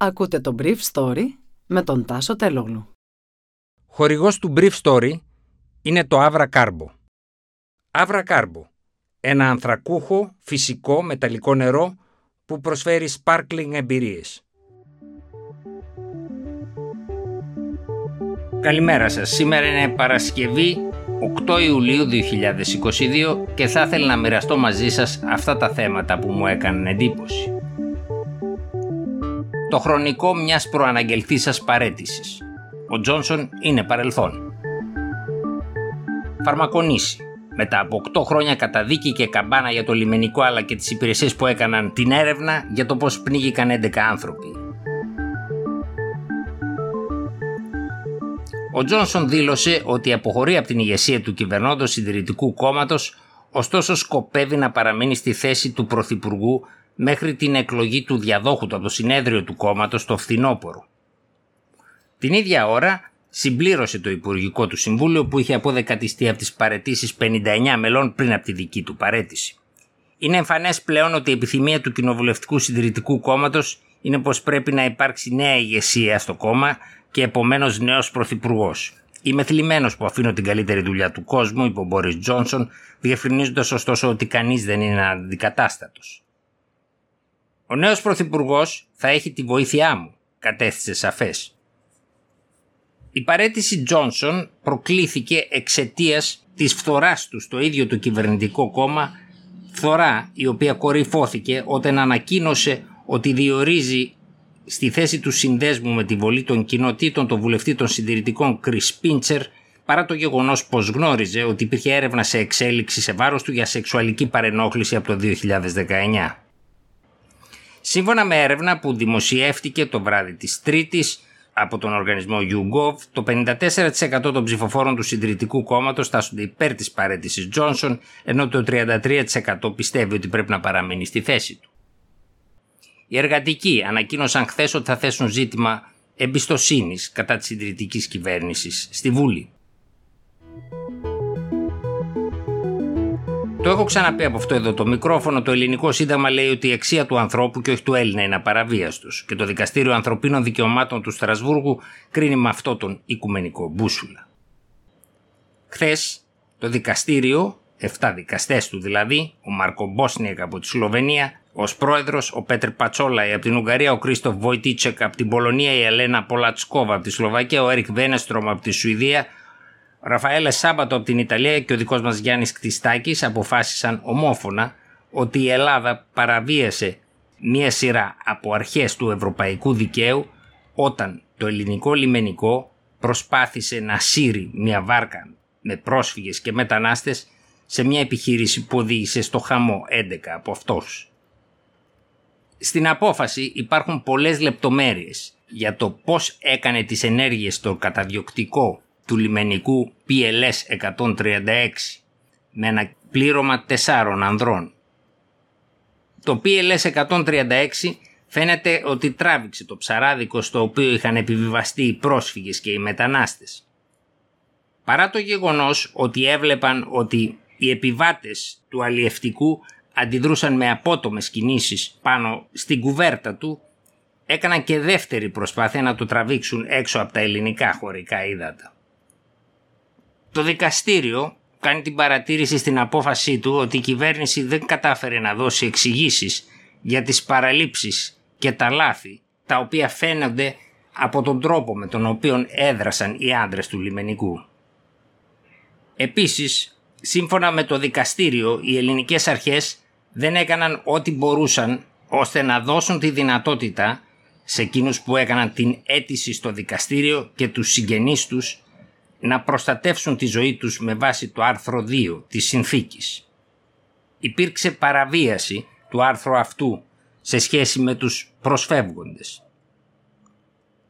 Ακούτε το Brief Story με τον Τάσο Τελόγλου. Χορηγός του Brief Story είναι το Avra Carbo. Avra Carbo, ένα ανθρακούχο, φυσικό, μεταλλικό νερό που προσφέρει sparkling εμπειρίες. Καλημέρα σας. Σήμερα είναι Παρασκευή 8 Ιουλίου 2022 και θα ήθελα να μοιραστώ μαζί σας αυτά τα θέματα που μου έκαναν εντύπωση. Το χρονικό μιας προαναγγελθήσας παρέτησης. Ο Τζόνσον είναι παρελθόν. Φαρμακονίση. Μετά από 8 χρόνια καταδίκη και καμπάνα για το λιμενικό αλλά και τις υπηρεσίες που έκαναν την έρευνα για το πώς πνίγηκαν 11 άνθρωποι. Ο Τζόνσον δήλωσε ότι αποχωρεί από την ηγεσία του κυβερνώντος συντηρητικού κόμματος, ωστόσο σκοπεύει να παραμείνει στη θέση του Πρωθυπουργού μέχρι την εκλογή του διαδόχου του από το συνέδριο του κόμματος το φθινόπωρο. Την ίδια ώρα συμπλήρωσε το Υπουργικό του Συμβούλιο που είχε αποδεκατιστεί από τις παρετήσεις 59 μελών πριν από τη δική του παρέτηση. Είναι εμφανές πλέον ότι η επιθυμία του Κοινοβουλευτικού Συντηρητικού Κόμματος είναι πως πρέπει να υπάρξει νέα ηγεσία στο κόμμα και επομένως νέος πρωθυπουργός. Είμαι θλιμμένος που αφήνω την καλύτερη δουλειά του κόσμου, είπε ο Μπόρις Τζόνσον, διευκρινίζοντας ωστόσο ότι κανείς δεν είναι αντικατάστατο. Ο νέος πρωθυπουργός θα έχει τη βοήθειά μου, κατέθεσε σαφές. Η παρέτηση Τζόνσον προκλήθηκε εξαιτίας της φθοράς του στο ίδιο το κυβερνητικό κόμμα, φθορά η οποία κορυφώθηκε όταν ανακοίνωσε ότι διορίζει στη θέση του συνδέσμου με τη βολή των κοινοτήτων τον βουλευτή των συντηρητικών Chris Πίντσερ παρά το γεγονός πως γνώριζε ότι υπήρχε έρευνα σε εξέλιξη σε βάρος του για σεξουαλική παρενόχληση από το 2019. Σύμφωνα με έρευνα που δημοσιεύτηκε το βράδυ της Τρίτης από τον οργανισμό YouGov, το 54% των ψηφοφόρων του συντηρητικού κόμματος στάσονται υπέρ της παρέτησης Τζόνσον, ενώ το 33% πιστεύει ότι πρέπει να παραμείνει στη θέση του. Οι εργατικοί ανακοίνωσαν χθες ότι θα θέσουν ζήτημα εμπιστοσύνης κατά της συντηρητικής κυβέρνησης στη Βούλη. Το έχω ξαναπεί από αυτό εδώ το μικρόφωνο. Το ελληνικό σύνταγμα λέει ότι η αξία του ανθρώπου και όχι του Έλληνα είναι απαραβίαστο. Και το Δικαστήριο Ανθρωπίνων Δικαιωμάτων του Στρασβούργου κρίνει με αυτό τον οικουμενικό μπούσουλα. Χθες το δικαστήριο, 7 δικαστές του δηλαδή, ο Μάρκο Μπόσνιακ από τη Σλοβενία, ως πρόεδρος, ο Πέτρ Πατσόλα από την Ουγγαρία, ο Κρίστοφ Βοητίτσεκ από την Πολωνία, η Ελένα Πολατσκόβα από τη Σλοβακία, ο Έρικ Βένεστρομ από τη Σουηδία, ο Ραφαέλε Σάμπατο από την Ιταλία και ο δικός μας Γιάννης Κτιστάκης αποφάσισαν ομόφωνα ότι η Ελλάδα παραβίασε μία σειρά από αρχές του ευρωπαϊκού δικαίου όταν το ελληνικό λιμενικό προσπάθησε να σύρει μια βάρκα με πρόσφυγες και μετανάστες σε μια επιχείρηση που οδήγησε στο χαμό 11 από αυτούς. Στην απόφαση υπάρχουν πολλές λεπτομέρειες για το πώς έκανε τις ενέργειες στο καταδιοκτικό του λιμενικού PLS 136 με ένα πλήρωμα τεσσάρων ανδρών. Το PLS 136 φαίνεται ότι τράβηξε το ψαράδικο στο οποίο είχαν επιβιβαστεί οι πρόσφυγες και οι μετανάστες. Παρά το γεγονός ότι έβλεπαν ότι οι επιβάτες του αλλιευτικού αντιδρούσαν με απότομες κινήσεις πάνω στην κουβέρτα του, έκαναν και δεύτερη προσπάθεια να το τραβήξουν έξω από τα ελληνικά χωρικά ύδατα. Το δικαστήριο κάνει την παρατήρηση στην απόφασή του ότι η κυβέρνηση δεν κατάφερε να δώσει εξηγήσεις για τις παραλήψεις και τα λάθη τα οποία φαίνονται από τον τρόπο με τον οποίο έδρασαν οι άντρες του λιμενικού. Επίσης, σύμφωνα με το δικαστήριο, οι ελληνικές αρχές δεν έκαναν ό,τι μπορούσαν ώστε να δώσουν τη δυνατότητα σε εκείνους που έκαναν την αίτηση στο δικαστήριο και τους συγγενείς τους να προστατεύσουν τη ζωή τους με βάση το άρθρο 2 της συνθήκης. Υπήρξε παραβίαση του άρθρου αυτού σε σχέση με τους προσφεύγοντες.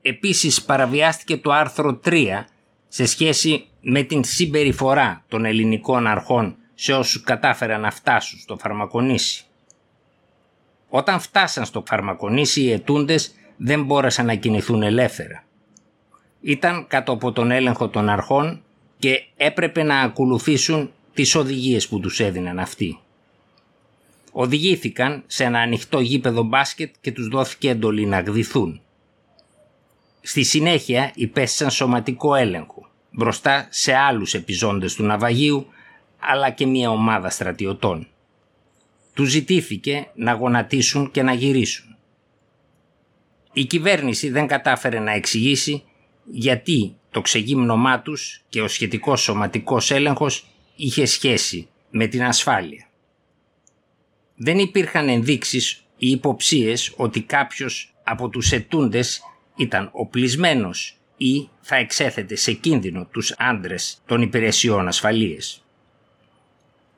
Επίσης παραβιάστηκε το άρθρο 3 σε σχέση με την συμπεριφορά των ελληνικών αρχών σε όσους κατάφεραν να φτάσουν στο φαρμακονήσι. Όταν φτάσαν στο φαρμακονήσι οι ετούντες δεν μπόρεσαν να κινηθούν ελεύθερα. Ήταν κάτω από τον έλεγχο των αρχών και έπρεπε να ακολουθήσουν τις οδηγίες που τους έδιναν αυτοί. Οδηγήθηκαν σε ένα ανοιχτό γήπεδο μπάσκετ και τους δόθηκε εντολή να γδυθούν. Στη συνέχεια υπέστησαν σωματικό έλεγχο μπροστά σε άλλους επιζώντες του ναυαγίου αλλά και μια ομάδα στρατιωτών. Τους ζητήθηκε να γονατίσουν και να γυρίσουν. Η κυβέρνηση δεν κατάφερε να εξηγήσει γιατί το ξεγύμνωμά τους και ο σχετικός σωματικός έλεγχος είχε σχέση με την ασφάλεια. Δεν υπήρχαν ενδείξεις ή υποψίες ότι κάποιος από τους ετούντες ήταν οπλισμένος ή θα εξέθετε σε κίνδυνο τους άντρες των υπηρεσιών ασφαλείας.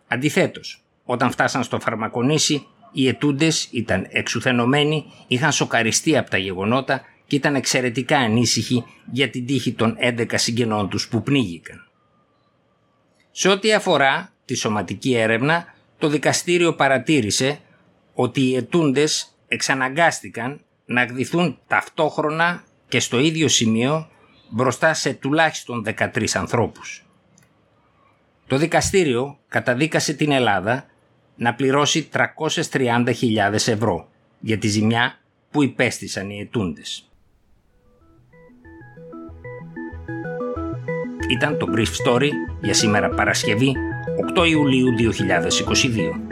Αντιθέτως, όταν φτάσαν στο φαρμακονήσι, οι ετούντες ήταν εξουθενωμένοι, είχαν σοκαριστεί από τα γεγονότα και ήταν εξαιρετικά ανήσυχοι για την τύχη των 11 συγγενών τους που πνίγηκαν. Σε ό,τι αφορά τη σωματική έρευνα, το δικαστήριο παρατήρησε ότι οι ετούντες εξαναγκάστηκαν να γδυθούν ταυτόχρονα και στο ίδιο σημείο μπροστά σε τουλάχιστον 13 ανθρώπους. Το δικαστήριο καταδίκασε την Ελλάδα να πληρώσει 330.000 ευρώ για τη ζημιά που υπέστησαν οι ετούντες. Ήταν το Brief Story για σήμερα Παρασκευή 8 Ιουλίου 2022.